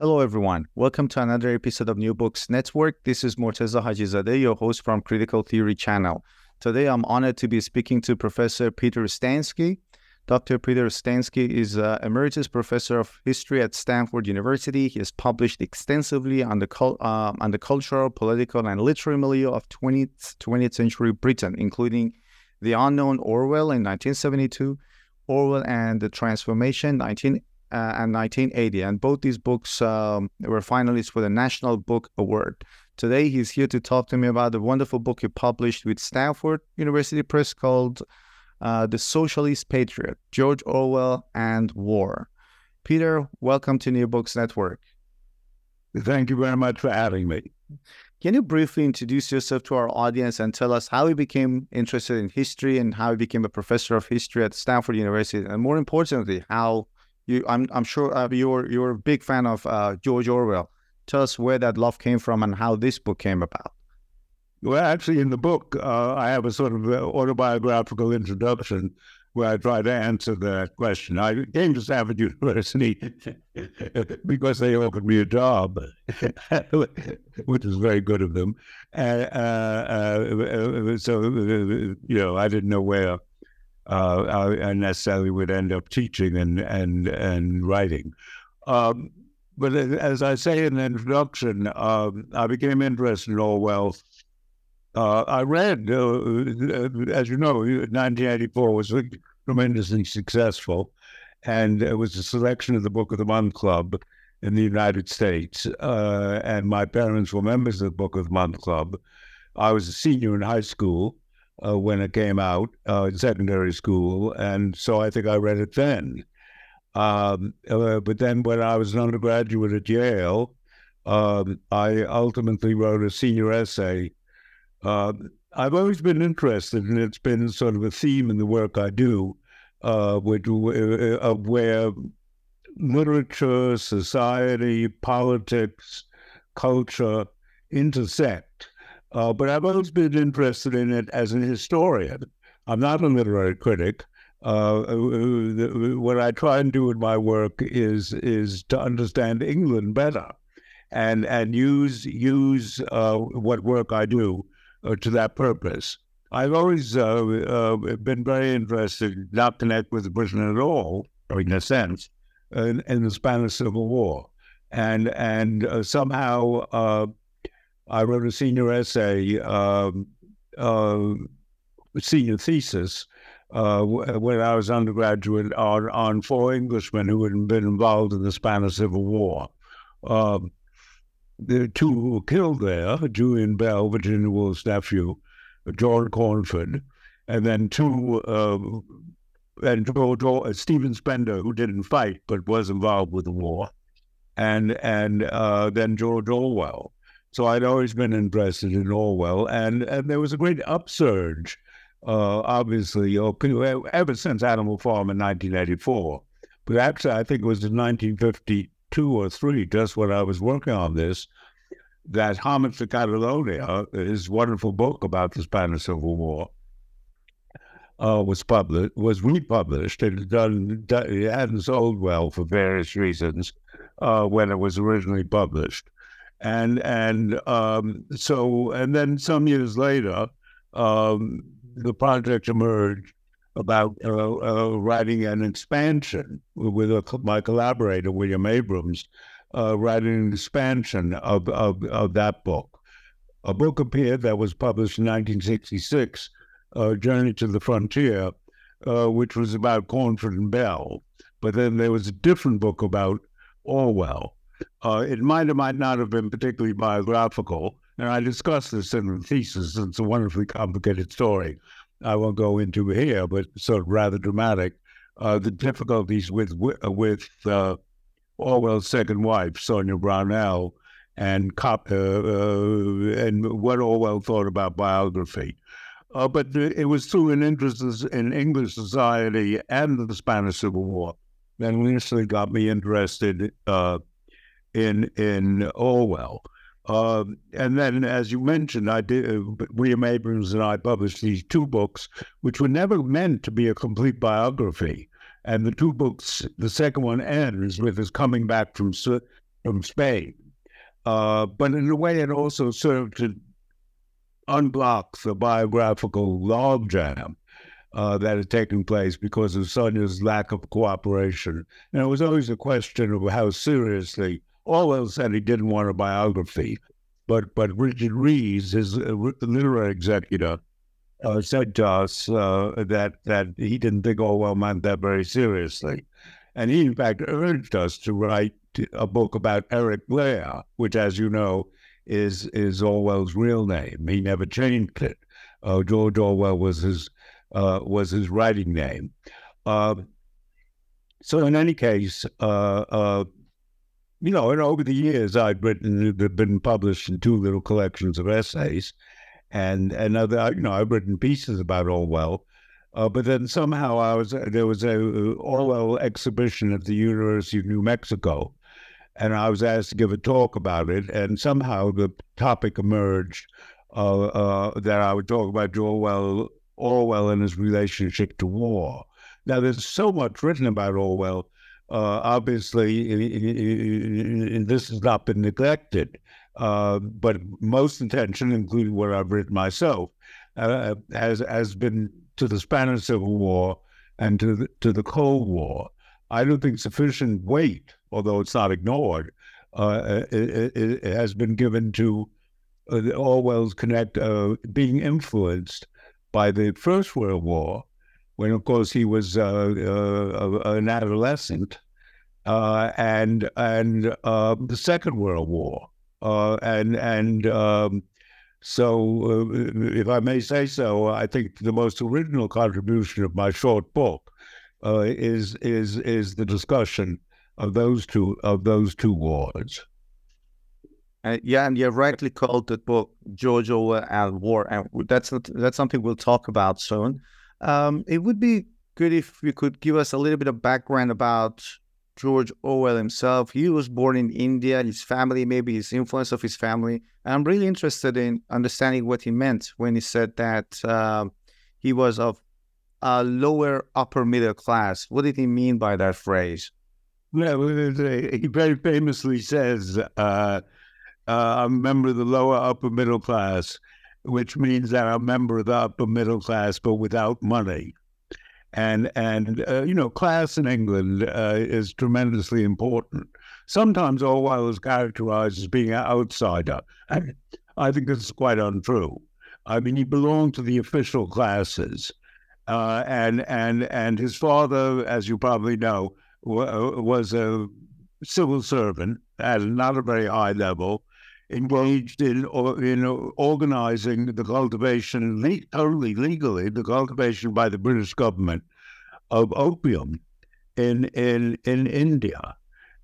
Hello, everyone. Welcome to another episode of New Books Network. This is Morteza Hajizadeh, your host from Critical Theory Channel. Today, I'm honored to be speaking to Professor Peter Stansky. Dr. Peter Stansky is emeritus professor of history at Stanford University. He has published extensively on the, uh, on the cultural, political, and literary milieu of 20th, 20th century Britain, including The Unknown Orwell in 1972, Orwell and the Transformation, 19 uh, and 1980. And both these books um, were finalists for the National Book Award. Today, he's here to talk to me about the wonderful book he published with Stanford University Press called uh, The Socialist Patriot George Orwell and War. Peter, welcome to New Books Network. Thank you very much for having me. Can you briefly introduce yourself to our audience and tell us how you became interested in history and how you became a professor of history at Stanford University? And more importantly, how you, I'm, I'm sure uh, you're you're a big fan of uh, George Orwell. Tell us where that love came from and how this book came about. Well, actually, in the book, uh, I have a sort of uh, autobiographical introduction where I try to answer that question. I came to Stanford University because they offered me a job, which is very good of them. Uh, uh, so, you know, I didn't know where uh, I necessarily would end up teaching and and and writing. Um, but as I say in the introduction, uh, I became interested in Orwell. Uh, I read, uh, as you know, 1984 was tremendously successful, and it was a selection of the Book of the Month Club in the United States. Uh, and my parents were members of the Book of the Month Club. I was a senior in high school, uh, when it came out uh, in secondary school, and so I think I read it then. Um, uh, but then, when I was an undergraduate at Yale, um, I ultimately wrote a senior essay. Um, I've always been interested, and it's been sort of a theme in the work I do, uh, which, uh, where literature, society, politics, culture intersect. Uh, but I've always been interested in it as an historian. I'm not a literary critic. Uh, uh what I try and do in my work is is to understand England better, and and use use uh, what work I do uh, to that purpose. I've always uh, been very interested, not connect with Britain at all, in a sense, in, in the Spanish Civil War, and and somehow I wrote a senior essay, um, uh, senior thesis, uh, when I was undergraduate on, on four Englishmen who had been involved in the Spanish Civil War. Um, the two who were killed there, Julian Bell, Virginia Woolf's nephew, John Cornford, and then two, uh, and George, uh, Stephen Spender, who didn't fight but was involved with the war, and and uh, then George Orwell. So I'd always been interested in Orwell, and, and there was a great upsurge, uh, obviously, ever since Animal Farm in 1984. But actually, I think it was in 1952 or three, just when I was working on this, that Homage to Catalonia, his wonderful book about the Spanish Civil War, uh, was published, was republished. It had done, it hadn't sold well for various reasons uh, when it was originally published, and and um, so and then some years later, um, the project emerged about uh, uh, writing an expansion with a, my collaborator William Abrahams, uh, writing an expansion of, of of that book. A book appeared that was published in 1966 uh, Journey to the Frontier, uh, which was about Cornford and Bell. But then there was a different book about Orwell. Uh, it might or might not have been particularly biographical, and I discussed this in the thesis. It's a wonderfully complicated story. I won't go into here, but sort of rather dramatic. Uh, the difficulties with with uh, Orwell's second wife, Sonia Brownell, and cop, uh, uh, and what Orwell thought about biography. Uh, but it was through an interest in English society and the Spanish Civil War that initially got me interested uh, in in Orwell. Uh, and then, as you mentioned, I did. William Abrahams and I published these two books, which were never meant to be a complete biography. And the two books, the second one ends with his coming back from from Spain. Uh, but in a way, it also served to unblock the biographical logjam uh, that had taken place because of Sonia's lack of cooperation. And it was always a question of how seriously Orwell said he didn't want a biography, but but Richard Rees, his uh, literary executor, uh, said to us uh, that that he didn't think Orwell meant that very seriously, and he in fact urged us to write a book about Eric Blair, which, as you know, is is Orwell's real name. He never changed it. Uh, George Orwell was his uh, was his writing name. Uh, so in any case, you know, and over the years I'd written, been published in two little collections of essays, and and other, you know, I've written pieces about Orwell. Uh, but then somehow I was there was a Orwell exhibition at the University of New Mexico, and I was asked to give a talk about it. And somehow the topic emerged uh, uh, that I would talk about Orwell, Orwell and his relationship to war. Now, there's so much written about Orwell. Uh, obviously, and this has not been neglected, uh, but most attention, including what I've written myself, uh, has has been to the Spanish Civil War and to the, to the Cold War. I don't think sufficient weight although it's not ignored, uh, it, it, has been given to uh, Orwell's connect uh, being influenced by the First World War, when of course he was uh, uh, an adolescent, uh, and and the Second World War, and and um, so, if I may say so, I think the most original contribution of my short book is is is the discussion of those two of those two wars. Uh, yeah, and you rightly called the book George Orwell and War, and that's that's something we'll talk about soon. Um, it would be good if you could give us a little bit of background about George Orwell himself. He was born in India, his family, maybe his influence of his family. I'm really interested in understanding what he meant when he said that uh, he was of a lower upper middle class. What did he mean by that phrase? He very famously says, uh, uh, I'm a member of the lower upper middle class, which means that I'm a member of the upper middle class, but without money. And, and uh, you know, class in England uh, is tremendously important. Sometimes Orwell is characterized as being an outsider. And I think this is quite untrue. I mean, he belonged to the official classes. Uh, and, and, and his father, as you probably know, was a civil servant at not a very high level, engaged in in organizing the cultivation, le- totally legally, the cultivation by the British government of opium in in in India.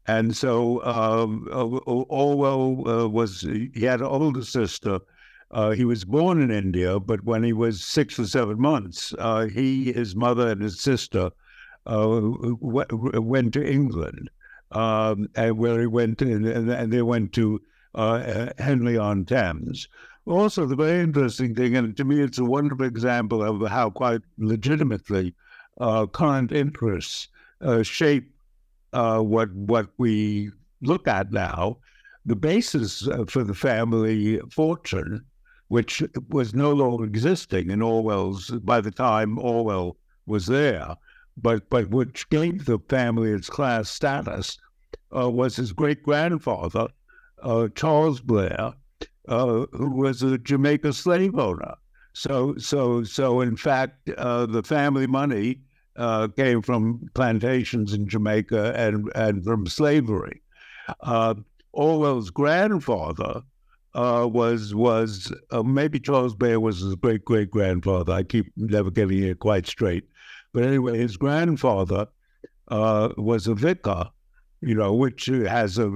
And so um, Orwell uh, was he had an older sister. Uh, he was born in India, but when he was six or seven months, uh, he, his mother, and his sister uh, went to England um, and where he went, and, and they went to uh, Henley on Thames. Also, the very interesting thing, and to me, it's a wonderful example of how quite legitimately uh, current interests uh, shape uh, what what we look at now. The basis uh, for the family fortune, which was no longer existing in Orwell's by the time Orwell was there, but but which gave the family its class status, uh, was his great grandfather, uh, Charles Blair, uh, who was a Jamaica slave owner. So, so, so, in fact, uh, the family money uh, came from plantations in Jamaica and and from slavery. Uh, Orwell's grandfather uh, was was maybe Charles Blair was his great great grandfather. I keep never getting it quite straight, but anyway, his grandfather was a vicar, you know, which has a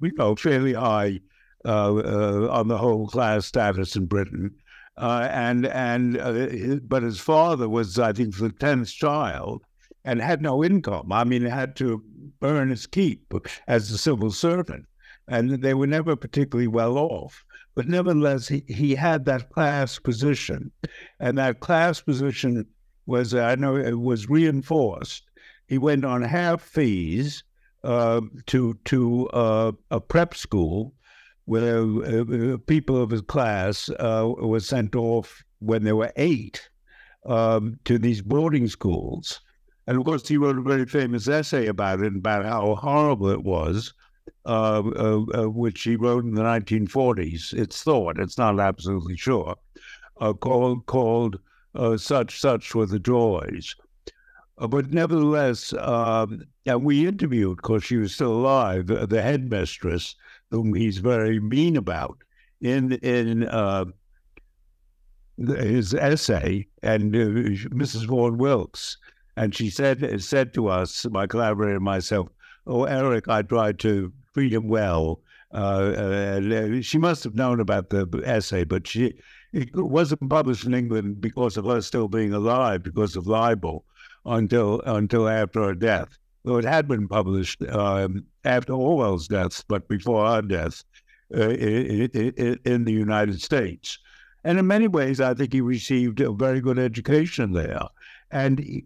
you know fairly high uh, uh, on the whole class status in Britain. Uh, and and but his father was, I think, the tenth child, and had no income. I mean, had to earn his keep as a civil servant, and they were never particularly well off. But nevertheless, he, he had that class position, and that class position was, I know, it was reinforced. He went on half fees uh, to to uh, a prep school where uh, people of his class uh, were sent off when they were eight um, to these boarding schools. And of course, he wrote a very famous essay about it, about how horrible it was, uh, uh, uh which he wrote in the 1940s. It's thought, it's not absolutely sure, uh, called, called Such, Such Were the Joys. But nevertheless, um, and we interviewed, because she was still alive, the, headmistress, whom he's very mean about in in uh, his essay, and uh, Mrs. Vaughan Wilkes, and she said said to us, my collaborator and myself, "Oh, Eric, I tried to treat him well." Uh, uh, she must have known about the essay, but she it wasn't published in England because of her still being alive, because of libel, until until after her death though it had been published um, after Orwell's death, but before our death uh, in the United States. And in many ways, I think he received a very good education there. And he,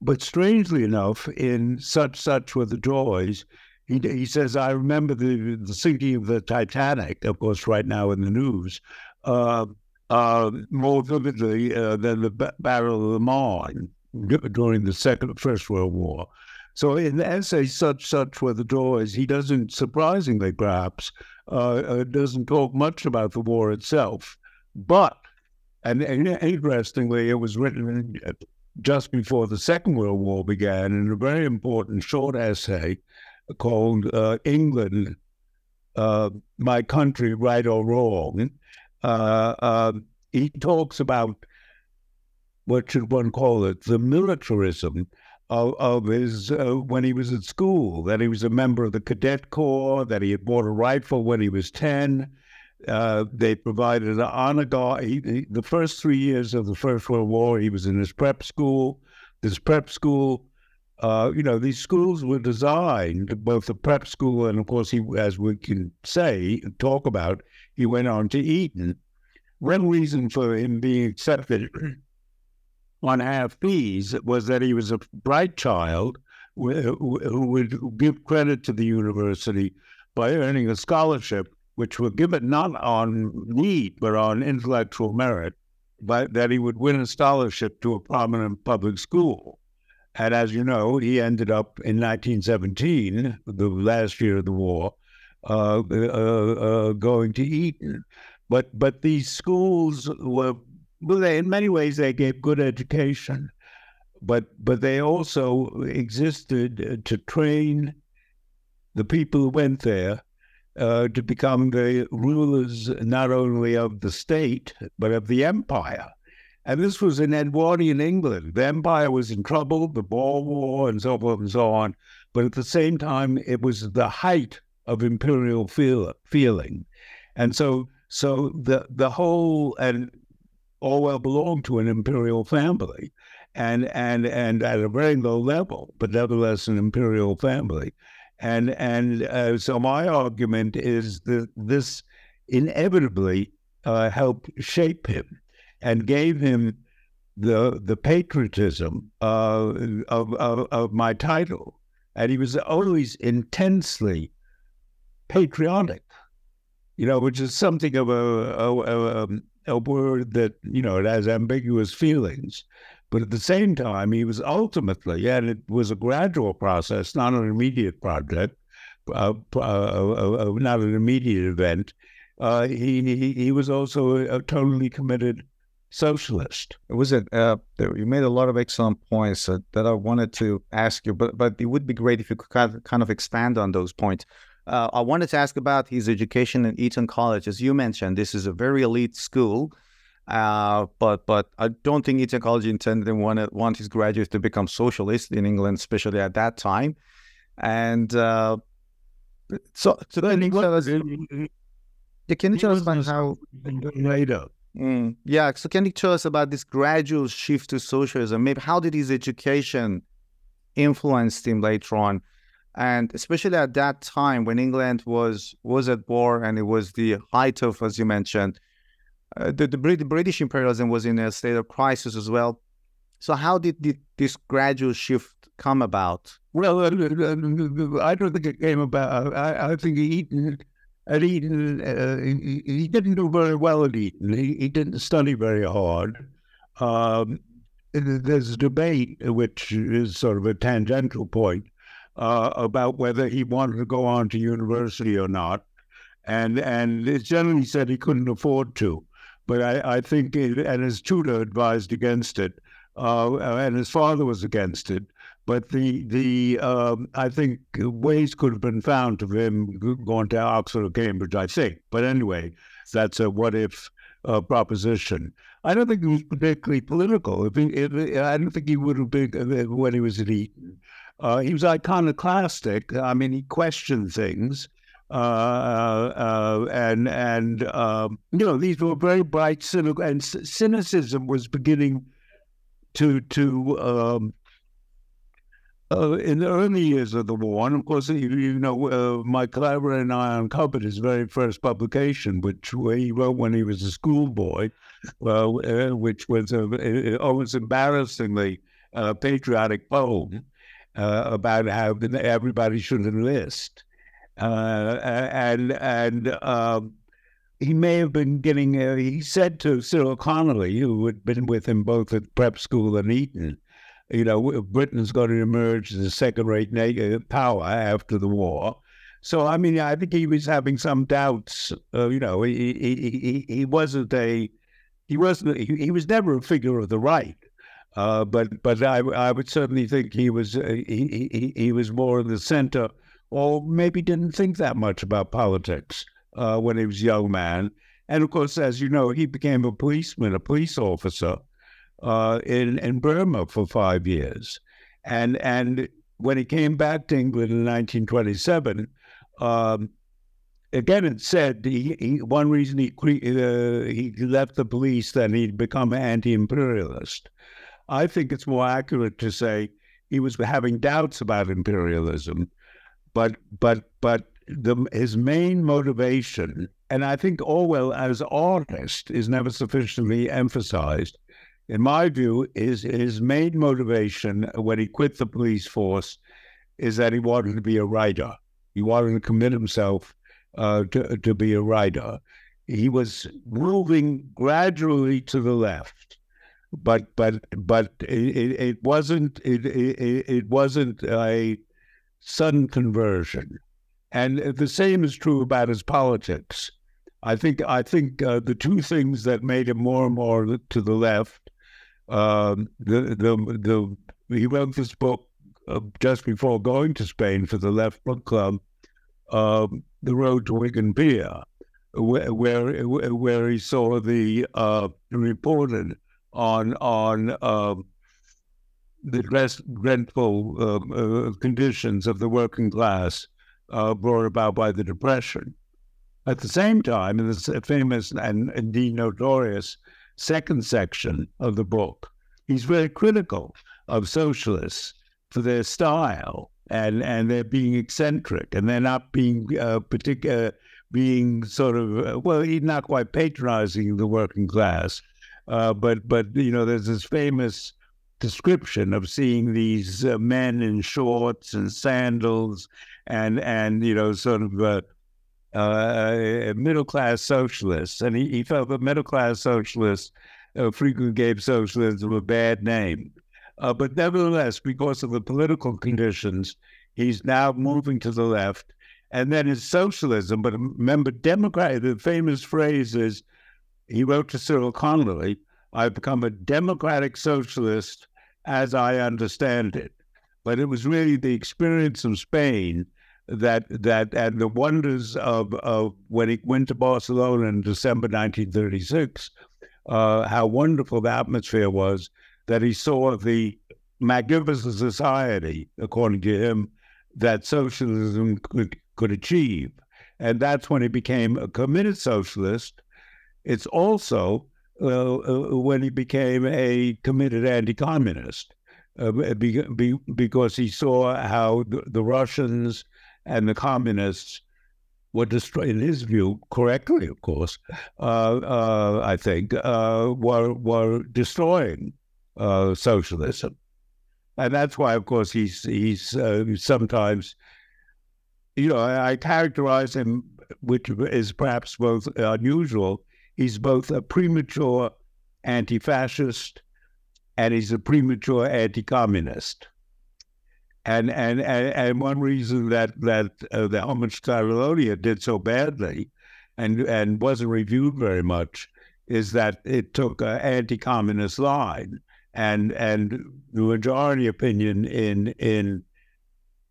but strangely enough, in such such were the joys, he, he says, I remember the, the sinking of the Titanic, of course, right now in the news, uh, uh, more vividly uh, than the Battle of the Marne during the Second, First World War. So in the essay, such such were the joys, he doesn't, surprisingly perhaps, uh, uh, doesn't talk much about the war itself. But, and, and, interestingly, it was written just before the Second World War began in a very important short essay called uh, England, uh, My Country, Right or Wrong. Uh, uh, he talks about what should one call it, the militarism of, of his uh, when he was at school. That he was a member of the cadet corps. That he had bought a rifle when he was ten. Uh, they provided an honor guard. He, he, the first three years of the First World War, he was in his prep school. This prep school, uh, you know, these schools were designed, both the prep school and, of course, he, as we can say, talk about, he went on to Eton. One reason for him being accepted on half fees was that he was a bright child who would give credit to the university by earning a scholarship, which would give it not on need, but on intellectual merit, but that he would win a scholarship to a prominent public school. And as you know, he ended up in 1917, the last year of the war, uh, uh, uh, going to Eton. But but these schools were well, they, in many ways, they gave good education, but but they also existed uh, to train the people who went there uh, to become the rulers not only of the state but of the empire. And this was in Edwardian England. The empire was in trouble, the Boer War, and so forth and so on. But at the same time, it was the height of imperial feel, feeling, and so so the the whole and Orwell belonged to an imperial family. and and and at a very low level, but nevertheless an imperial family. And and uh, so my argument is that this inevitably uh, helped shape him and gave him the the patriotism uh, of, of, of my title, and he was always intensely patriotic. You know, which is something of a, a, a, um, a word that you know it has ambiguous feelings. But at the same time, he was ultimately, and it was a gradual process, not an immediate project, uh, uh, uh, not an immediate event. Uh, he, he, he was also a, totally committed socialist. Was it? Uh, you made a lot of excellent points uh, that I wanted to ask you, but but it would be great if you could kind of expand on those points. I wanted to ask about his education in Eton College. As you mentioned, this is a very elite school. Uh, but but I don't think Eton College intended and wanted want his graduates to become socialists in England, especially at that time. And uh, so, so then he was. Can you tell us about how later? Mm, yeah. So can you tell us about this gradual shift to socialism? Maybe how did his education influence him later on? And especially at that time when England was was at war and it was the height of, as you mentioned, uh, the, the, British imperialism was in a state of crisis as well. So, how did this gradual shift come about? Well, uh, I don't think it came about. I, I think at Eton, uh, he, he, didn't do very well at Eton. He, he didn't study very hard. Um, there's a debate, which is sort of a tangential point, uh, about whether he wanted to go on to university or not. And and generally said he couldn't afford to. But I, I think, it, and his tutor advised against it, uh, and his father was against it. But the the um, I think ways could have been found of him going to Oxford or Cambridge. I think, but anyway, that's a what if uh, proposition. I don't think he was particularly political. If, he, if I don't think he would have been uh, when he was at Eton. Uh, he was iconoclastic. I mean, he questioned things. Uh, uh, and and um, you know these were very bright cynical and cynicism was beginning to to um, uh, in the early years of the war, and of course, you, you know, uh, my collaborator and I uncovered his very first publication, which he wrote when he was a schoolboy, uh, which was a, almost embarrassingly patriotic poem about how everybody should enlist. Uh, and and um, he may have been getting. Uh, he said to Cyril Connolly, who had been with him both at prep school and Eton, you know, Britain's going to emerge as a second-rate uh, power after the war. So I mean, I think he was having some doubts. Uh, you know, he, he he he wasn't a he wasn't he, he was never a figure of the right. Uh, but but I I would certainly think he was uh, he, he he was more in the center or maybe didn't think that much about politics uh, when he was a young man. And of course, as you know, he became a policeman, a police officer uh, in in Burma for five years, and and when he came back to England in 1927. Um, again, it said he, he, one reason he uh, he left the police that he'd become anti-imperialist. I think it's more accurate to say he was having doubts about imperialism but but but the, his main motivation, and I think Orwell as artist is never sufficiently emphasized. In my view, is his main motivation when he quit the police force is that he wanted to be a writer. He wanted to commit himself uh, to to be a writer. He was moving gradually to the left, but but but it, it wasn't it, it, it wasn't a sudden conversion. And the same is true about his politics. I think I think uh, the two things that made him more and more to the left, um, the, the the he wrote this book uh, just before going to Spain for the Left Book Club, um, The Road to Wigan Pier, where where, where he saw the uh, reported on on um, the dreadful um, uh, conditions of the working class uh, brought about by the Depression. At the same time, in the famous and indeed notorious second section of the book, he's very critical of socialists for their style and and they're being eccentric and they're not being uh, particular being sort of uh, well he's not quite patronizing the working class uh, but but you know there's this famous description of seeing these uh, men in shorts and sandals and and you know sort of uh, uh, middle class socialists and he, he felt that middle class socialists frequently gave socialism a bad name uh, but nevertheless, because of the political conditions, he's now moving to the left. And then his socialism, but remember, Democrat, the famous phrase is he wrote to Cyril Connolly, I've become a democratic socialist as I understand it. But it was really the experience of Spain that that and the wonders of, of when he went to Barcelona in December 1936, uh, how wonderful the atmosphere was that he saw the magnificent society, according to him, that socialism could, could achieve. And that's when he became a committed socialist. It's also uh, uh, when he became a committed anti communist. Uh, be, be, because he saw how the, the, Russians and the communists were destroying, in his view, correctly, of course, uh, uh, I think, uh, were, were destroying socialism, and that's why, of course, he's he's sometimes, you know, I, I, characterize him, which is perhaps both unusual. He's both a premature anti-fascist and he's a premature anti-communist. And and and, and one reason that that uh, the Homage to Catalonia did so badly, and and wasn't reviewed very much, is that it took an anti-communist line and and the majority opinion in in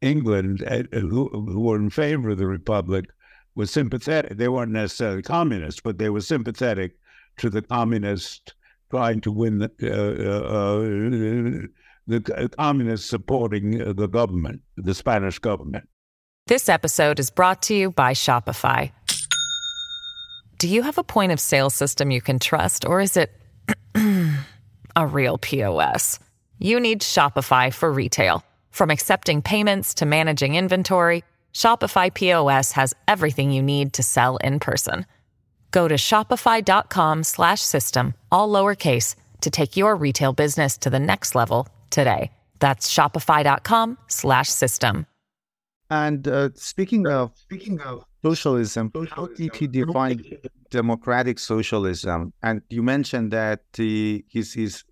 England uh, who, who were in favor of the republic was sympathetic. They weren't necessarily communists, but they were sympathetic to the communists trying to win the uh, uh, the communists supporting the government, the Spanish government. This episode is brought to you by Shopify. Do you have a point of sale system you can trust, or is it? a real POS. You need Shopify for retail. From accepting payments to managing inventory, Shopify POS has everything you need to sell in person. Go to shopify.com/system all lowercase to take your retail business to the next level today. That's shopify.com/system. And uh, speaking of speaking of socialism, how did you define democratic socialism? And you mentioned that his his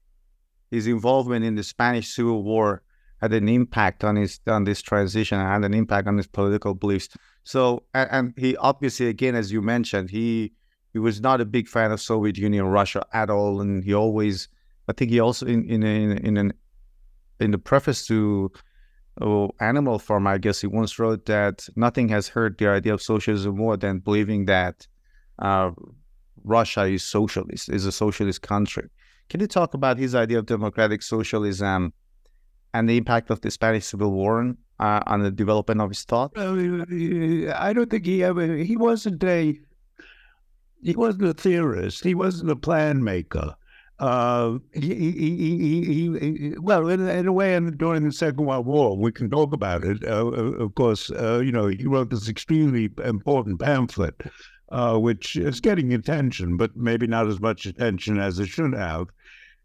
his involvement in the Spanish Civil War had an impact on his on this transition and had an impact on his political beliefs. So, and, and, he obviously, again, as you mentioned, he he was not a big fan of Soviet Union, Russia at all, and he always, I think, he also in in in, in an in the preface to oh, Animal Farm, I guess he once wrote that nothing has hurt the idea of socialism more than believing that uh, Russia is socialist, is a socialist country. Can you talk about his idea of democratic socialism and the impact of the Spanish Civil War uh, on the development of his thought? I don't think he ever. He wasn't a. He wasn't a theorist. He wasn't a plan maker. Uh, he, he, he, well, in, in a way, during the Second World War, we can talk about it. Uh, of course, uh, you know, he wrote this extremely important pamphlet, uh, which is getting attention, but maybe not as much attention as it should have.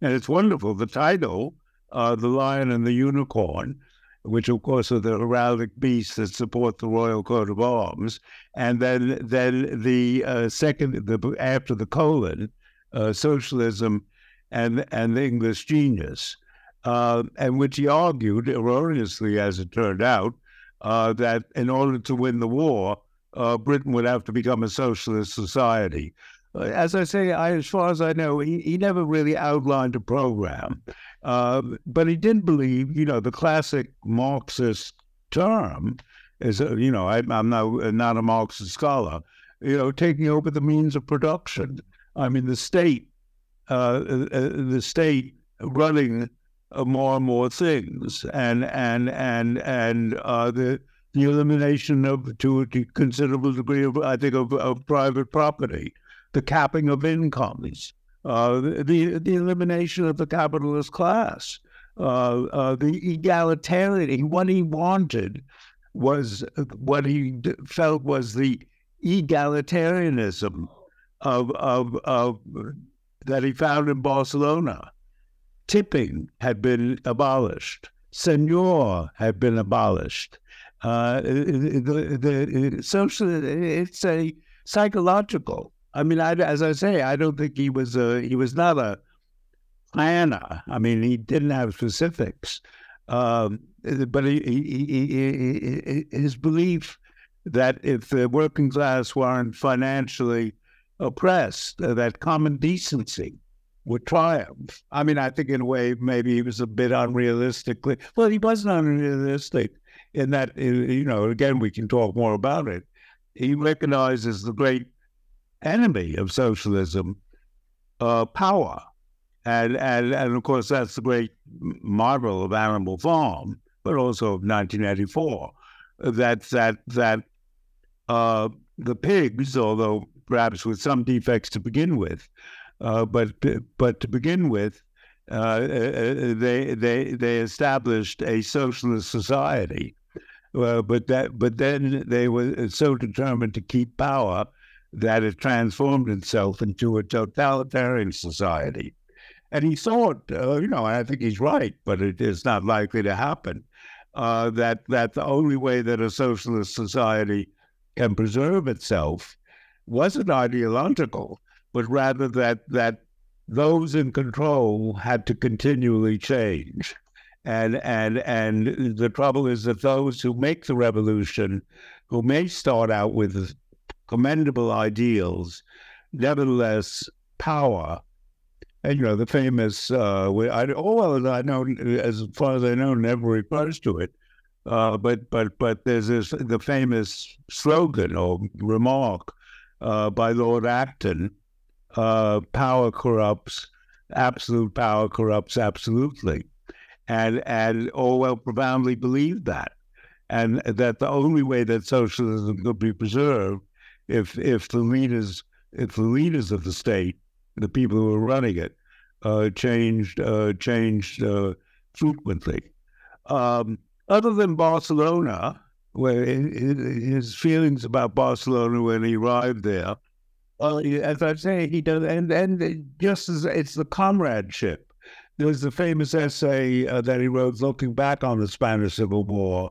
And it's wonderful. The title, uh, The Lion and the Unicorn, which of course are the heraldic beasts that support the royal coat of arms, and then then the uh, second, the after the colon, uh, socialism and and the English genius, uh, and which he argued erroneously, as it turned out, uh, that in order to win the war, uh, Britain would have to become a socialist society as I say, I, as far as I know, he, he never really outlined a program. Uh, but he didn't believe, you know, the classic Marxist term is, uh, you know, I, am not, not a Marxist scholar, you know, taking over the means of production. I mean, the state, uh, uh, uh the state running more and more things, and and and and the the elimination of to a considerable degree of I think of, of private property the capping of incomes, uh, the the elimination of the capitalist class, uh, uh, the egalitarian. What he wanted was what he felt was the egalitarianism of of of that he found in Barcelona. Tipping had been abolished. Señor had been abolished. Uh, the, the, social, it's a psychological. I mean, I, as I say, I don't think he was a, he was not a planner. I mean, he didn't have specifics, um, but he, he, he, his belief that if the working class weren't financially oppressed, uh, that common decency would triumph. I mean, I think in a way maybe he was a bit unrealistically. Well, he wasn't unrealistic in that, you know, again, we can talk more about it. He recognizes the great enemy of socialism, uh, power. And, and, and of course, that's the great marvel of Animal Farm, but also of 1984, that, that, that uh, the pigs, although perhaps with some defects to begin with, uh, but but to begin with, uh, uh, they they they established a socialist society. but that but then they were so determined to keep power that it transformed itself into a totalitarian society. And he thought, uh, you know, I think he's right, but it is not likely to happen. Uh, that that the only way that a socialist society can preserve itself wasn't ideological, but rather that that those in control had to continually change. And and and the trouble is that those who make the revolution, who may start out with commendable ideals, nevertheless power. And you know the famous, uh, I, oh well, I know as far as I know, never refers to it. Uh, but but but there's this the famous slogan or remark uh, by Lord Acton, uh, power corrupts, absolute power corrupts absolutely. And, and Orwell profoundly believed that. And that the only way that socialism could be preserved if if the leaders if the leaders of the state, the people who are running it, uh, changed uh, changed uh, frequently. Um, other than Barcelona, where his feelings about Barcelona when he arrived there as I say, he does, and and just as it's the comradeship. There's the famous essay uh, that he wrote looking back on the Spanish Civil War,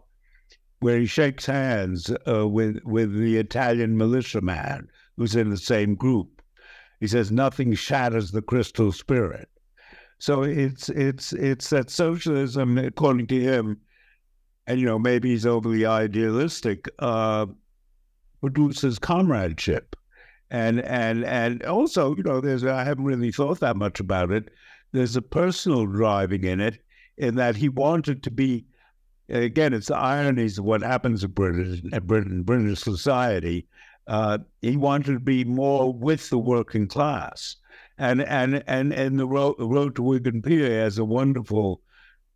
where he shakes hands uh, with with the Italian militiaman who's in the same group. He says nothing shatters the crystal spirit. So it's it's it's that socialism, according to him, and you know maybe he's overly idealistic, uh, produces comradeship and and and also you know there's I haven't really thought that much about it. There's a personal driving in it, in that he wanted to be. Again, it's the ironies of what happens in British Britain, British society. Uh, he wanted to be more with the working class, and and and and the road, road to Wigan Pier has a wonderful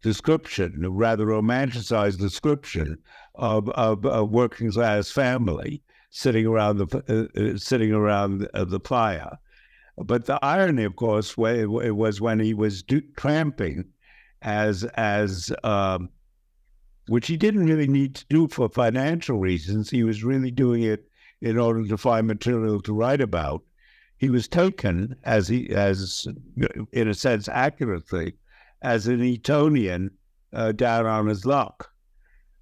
description, a rather romanticized description of, of a working class family sitting around the uh, uh, sitting around uh, the playa. But the irony, of course, was when he was do- tramping, as as um, which he didn't really need to do for financial reasons. He was really doing it in order to find material to write about. He was taken as he as in a sense accurately as an Etonian uh, down on his luck.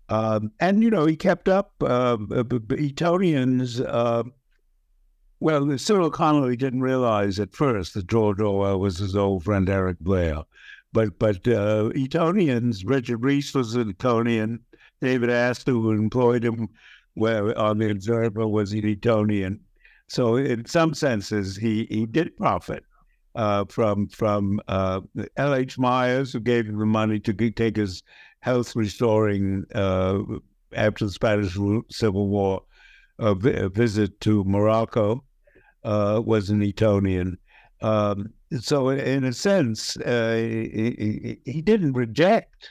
Um, and, you know, he kept up. Uh, Etonians, uh, well, Cyril Connolly didn't realize at first that George Orwell was his old friend Eric Blair. But but uh, Etonians, Richard Rees was an Etonian. David Astor, who employed him where, on the Observer, was an Etonian. So in some senses, he, he did profit uh, from from uh, L.H. Myers, who gave him the money to take his health restoring uh, after the Spanish Civil War a visit to Morocco uh, was an Etonian. Um, so, in a sense, uh, he, he, didn't reject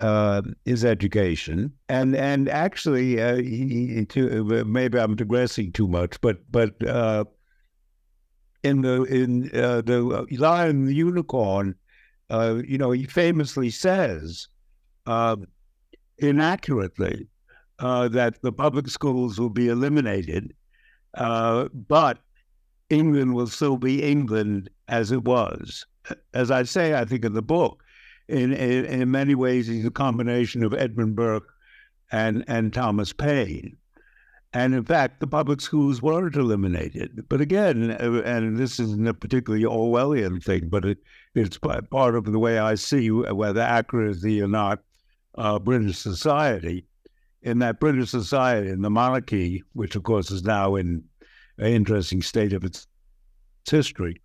uh, his education, and and actually, uh, he, he, maybe I'm digressing too much, but but uh, in the in uh, the Lion and the Unicorn, uh, you know, he famously says um, inaccurately uh, that the public schools will be eliminated, uh, but England will still be England as it was. As I say, I think in the book, in in, in many ways, he's a combination of Edmund Burke and and Thomas Paine. And in fact, the public schools weren't eliminated. But again, and this isn't a particularly Orwellian thing, but it, it's part of the way I see whether accuracy or not uh, British society. In that British society, in the monarchy, which of course is now in interesting state of its, its history,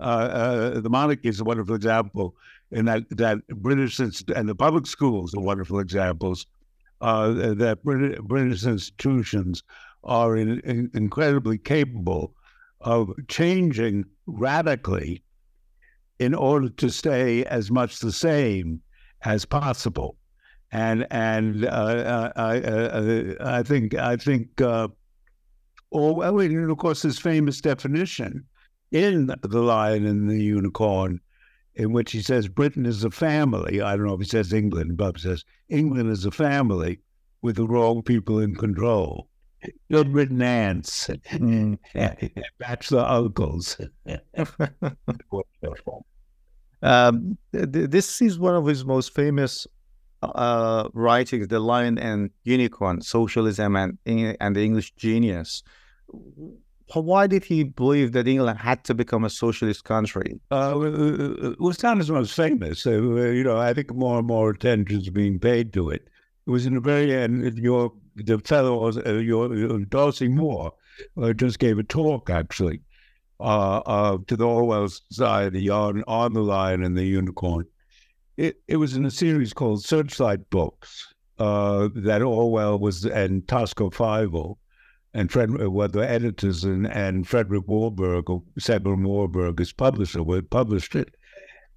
uh, uh, the monarchy is a wonderful example in that that British and the public schools are wonderful examples uh, that British, British, institutions are in, in, incredibly capable of changing radically in order to stay as much the same as possible. And and uh, I, uh, I think I think uh, Orwell, and of course his famous definition in the Lion and the Unicorn in which he says Britain is a family. I don't know if he says England, but he says England is a family with the wrong people in control. Good written aunts, mm. bachelor uncles. um, th- this is one of his most famous uh, writings, The Lion and Unicorn, Socialism and, and the English Genius why did he believe that England had to become a socialist country? Uh, well, it's not as most famous. Uh, you know, I think more and more attention is being paid to it. It was in the very end. Your the fellow, uh, your Darcy Moore, uh, just gave a talk actually uh, uh, to the Orwell Society on on the Lion and the Unicorn. It it was in a series called Searchlight Books uh, that Orwell was and Tosco Fyvel and Fred, uh, were the editors and, and Fredric Warburg or Severin Warburg, his publisher, published it.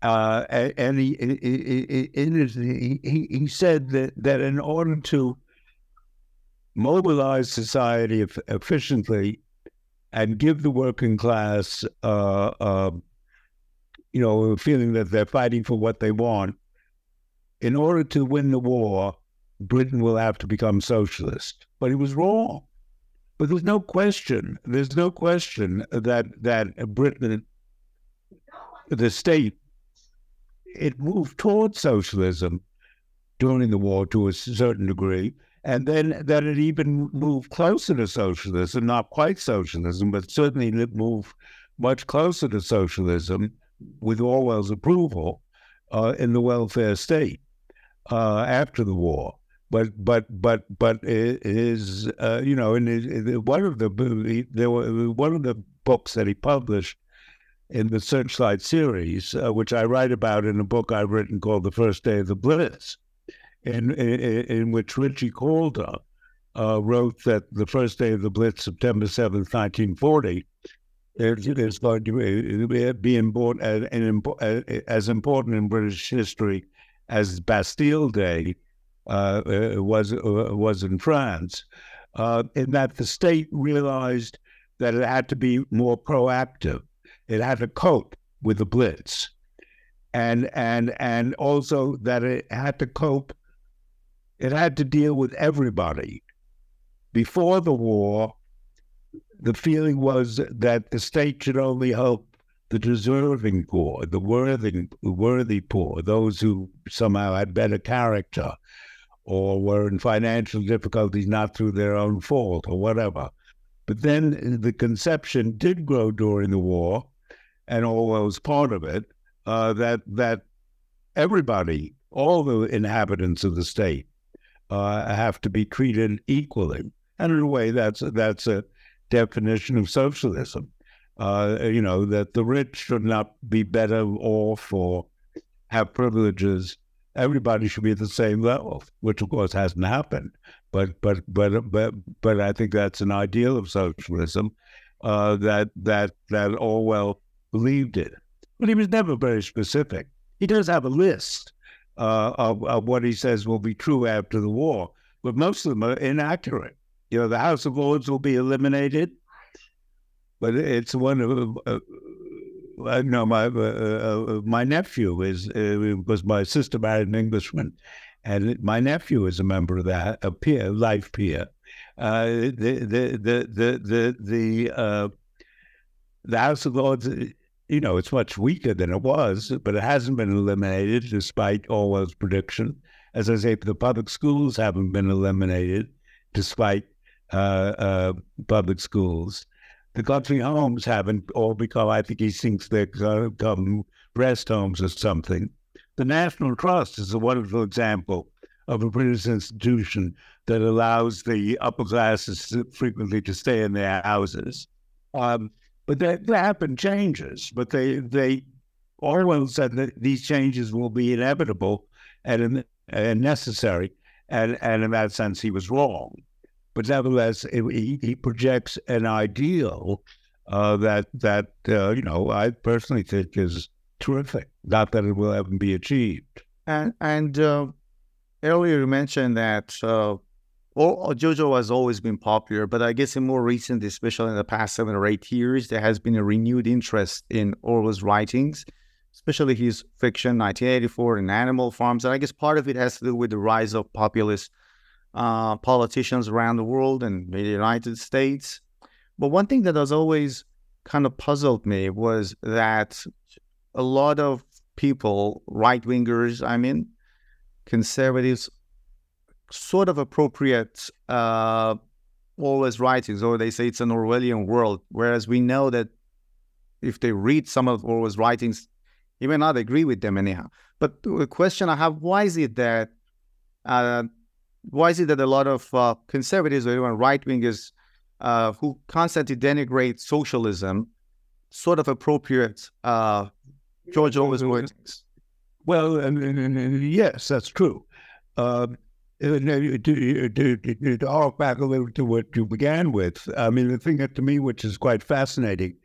Uh, and he, in his, he, he said that, that in order to mobilize society efficiently and give the working class, uh, uh, you know, a feeling that they're fighting for what they want, in order to win the war, Britain will have to become socialist. But he was wrong. But there's no question. There's no question that that Britain, the state, it moved towards socialism during the war to a certain degree, and then that it even moved closer to socialism, not quite socialism, but certainly it moved much closer to socialism with Orwell's approval uh, in the welfare state uh, after the war but but but but it is uh, you know in one of the there were one of the books that he published in the Searchlight series, uh, which I write about in a book I've written called The First Day of the Blitz, in in, in which Ritchie Calder uh, wrote that the first day of the Blitz, September seventh, nineteen forty. Is going to be important as important in British history as Bastille Day, uh, uh, Uh, uh, was uh, was in France, uh, in that the state realized that it had to be more proactive. It had to cope with the Blitz, and and and also that it had to cope. It had to deal with everybody. Before the war, the feeling was that the state should only help the deserving poor, the worthy, worthy poor, those who somehow had better character, or were in financial difficulties not through their own fault or whatever. But then the conception did grow during the war, and Orwell was part of it, uh, that that everybody, all the inhabitants of the state, uh, have to be treated equally. And in a way, that's that's a definition of socialism. Uh, you know that the rich should not be better off or have privileges everybody should be at the same level, which of course hasn't happened. But but but but but I think that's an ideal of socialism uh, that that that Orwell believed in. But he was never very specific. He does have a list uh, of, of what he says will be true after the war, but most of them are inaccurate. You know, the House of Lords will be eliminated, but it's one of uh, uh, no, my uh, uh, my nephew is because my sister married an Englishman, and my nephew is a member of that, a peer, life peer. the the the the the the, the House of Lords you know, it's much weaker than it was, but it hasn't been eliminated despite Orwell's prediction. As I say, the public schools haven't been eliminated despite uh, uh, public schools. The country homes haven't all become, I think he thinks to become rest homes or something. The National Trust is a wonderful example of a British institution that allows the upper classes frequently to stay in their houses. Um, but that, that happened changes, but they they Orwell said that these changes will be inevitable and, and necessary, and and in that sense he was wrong. But nevertheless, it, he, he projects an ideal uh, that that uh, you know I personally think is terrific. Not that it will ever be achieved. And and uh, earlier you mentioned that uh, well, JoJo has always been popular, but I guess in more recent, especially in the past seven or eight years, there has been a renewed interest in Orwell's writings, especially his fiction, 1984 and Animal Farms. And I guess part of it has to do with the rise of populist uh, politicians around the world and the United States. But one thing that has always kind of puzzled me was that a lot of people, right wingers, I mean, conservatives, sort of appropriate uh, Orwell's writings, or they say it's an Orwellian world, whereas we know that if they read some of Orwell's writings, he may not agree with them anyhow. But the question I have: Why is it that uh, why is it that a lot of uh, conservatives or even right wingers uh, who constantly denigrate socialism sort of appropriate uh, George Orwell's writings? Well, yes, that's true. Um, uh, to, to, to, to hark back a little to what you began with, I mean, the thing that to me, which is quite fascinating,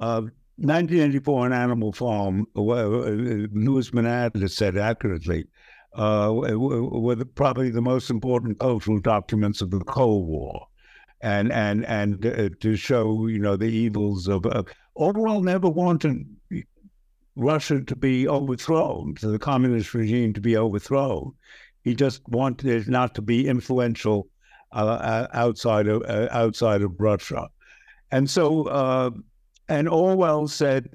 uh, 1984 on Animal Farm, well, uh, Louis Menand has said accurately, uh, were the, probably the most important cultural documents of the Cold War. And and and uh, to show you know the evils of uh, Orwell never wanted Russia to be overthrown, to the communist regime to be overthrown. He just wanted it not to be influential uh, uh, outside of uh, outside of Russia, and so uh, and Orwell said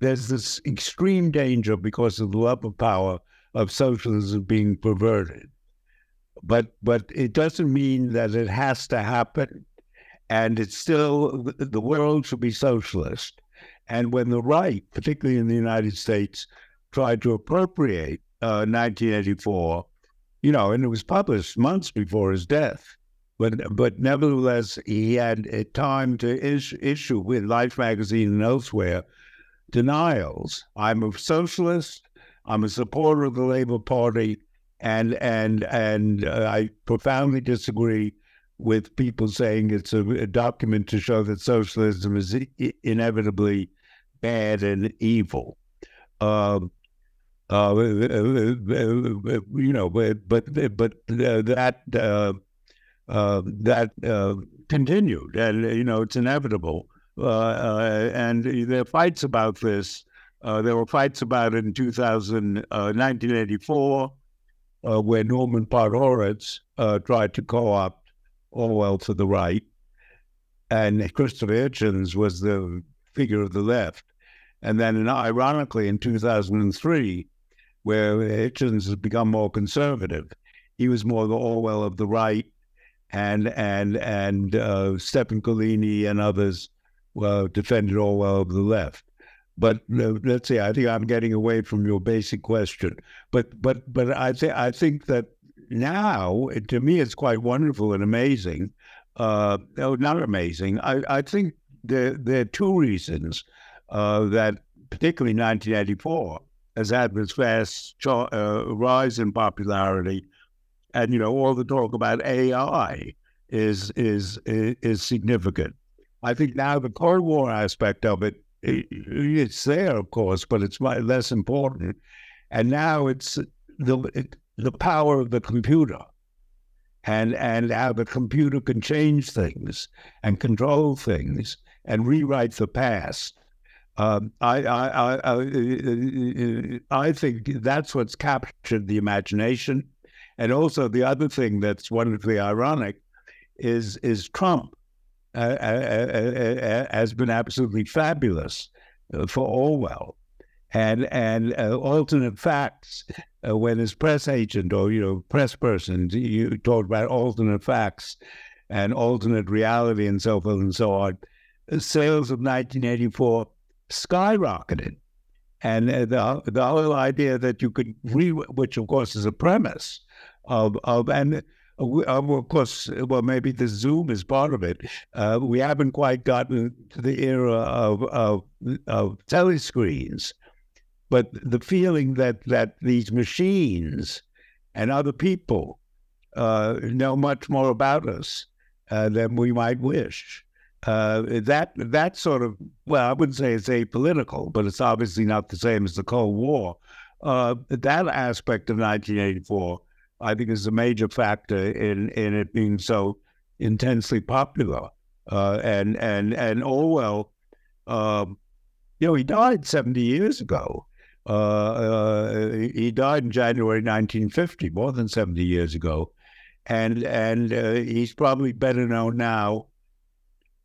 there's this extreme danger because of the love of power of socialism being perverted, but but it doesn't mean that it has to happen, and it's still the world should be socialist, and when the right, particularly in the United States, tried to appropriate uh, 1984 you know, and it was published months before his death. But but nevertheless, he had a time to is, issue with Life magazine and elsewhere denials. I'm a socialist. I'm a supporter of the Labor Party, and and and uh, I profoundly disagree with people saying it's a, a document to show that socialism is I- inevitably bad and evil. Um, uh, you know, but but but uh, that uh, uh, that uh, continued, and you know, it's inevitable. Uh, and there are fights about this. Uh, there were fights about it in 2000, 1984, uh, uh, where Norman Podhoretz tried to co-opt Orwell to the right, and Christopher Hitchens was the figure of the left. And then, ironically, in 2003, where Hitchens has become more conservative. He was more the Orwell of the right, and and and uh, Stefan Collini and others well, defended Orwell of the left. But uh, let's see, I think I'm getting away from your basic question. But but but I think I think that now, to me, it's quite wonderful and amazing. Uh, no, not amazing. I, I think there, there are two reasons uh, that, particularly 1984, has had this fast uh, rise in popularity, and you know all the talk about AI is is is significant. I think now the Cold War aspect of it it's there, of course, but it's less important. And now it's the it, the power of the computer, and and how the computer can change things and control things and rewrite the past Um, I, I, I, I, think that's what's captured the imagination. And also the other thing that's wonderfully ironic is is Trump uh, uh, uh, has been absolutely fabulous uh, for Orwell, and and uh, alternate facts. Uh, when his press agent or you know press person, you talk about alternate facts and alternate reality and so forth and so on. Sales of 1984 skyrocketed. And uh, the, the whole idea that you could re, which of course is a premise of, of and uh, of course, well, maybe the Zoom is part of it. Uh, we haven't quite gotten to the era of, of, of telescreens, but the feeling that, that these machines and other people uh, know much more about us uh, than we might wish uh, that that sort of well, I wouldn't say it's apolitical, but it's obviously not the same as the Cold War. Uh, that aspect of 1984, I think, is a major factor in in it being so intensely popular. Uh, and and and Orwell, um, you know, he died 70 years ago. Uh, uh, he died in January 1950, more than 70 years ago, and and uh, he's probably better known now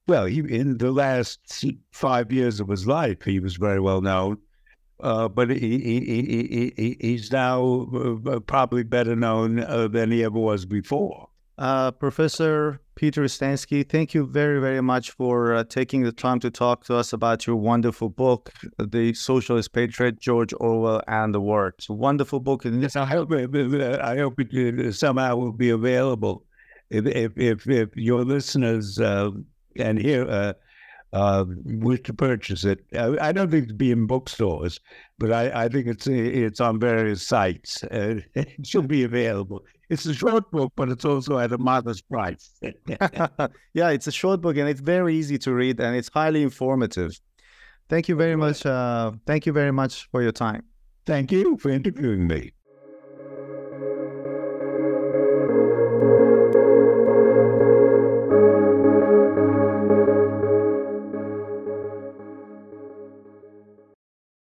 well, he, in the last five years of his life, he was very well known. Uh, but he, he, he, he's now uh, probably better known uh, than he ever was before. Uh, Professor Peter Stansky, thank you very, very much for uh, taking the time to talk to us about your wonderful book, The Socialist Patriot, George Orwell and the World. It's a wonderful book. And Yes, I hope, I hope it somehow will be available. If, if, if, if your listeners and here uh, uh, wish to purchase it. I, I, don't think it'll be in bookstores, but I, I think it's it's on various sites. Uh, it should be available. It's a short book, but it's also at a modest price. yeah, it's a short book and it's very easy to read and it's highly informative. Thank you very much. Uh, thank you very much for your time. Thank you for interviewing me.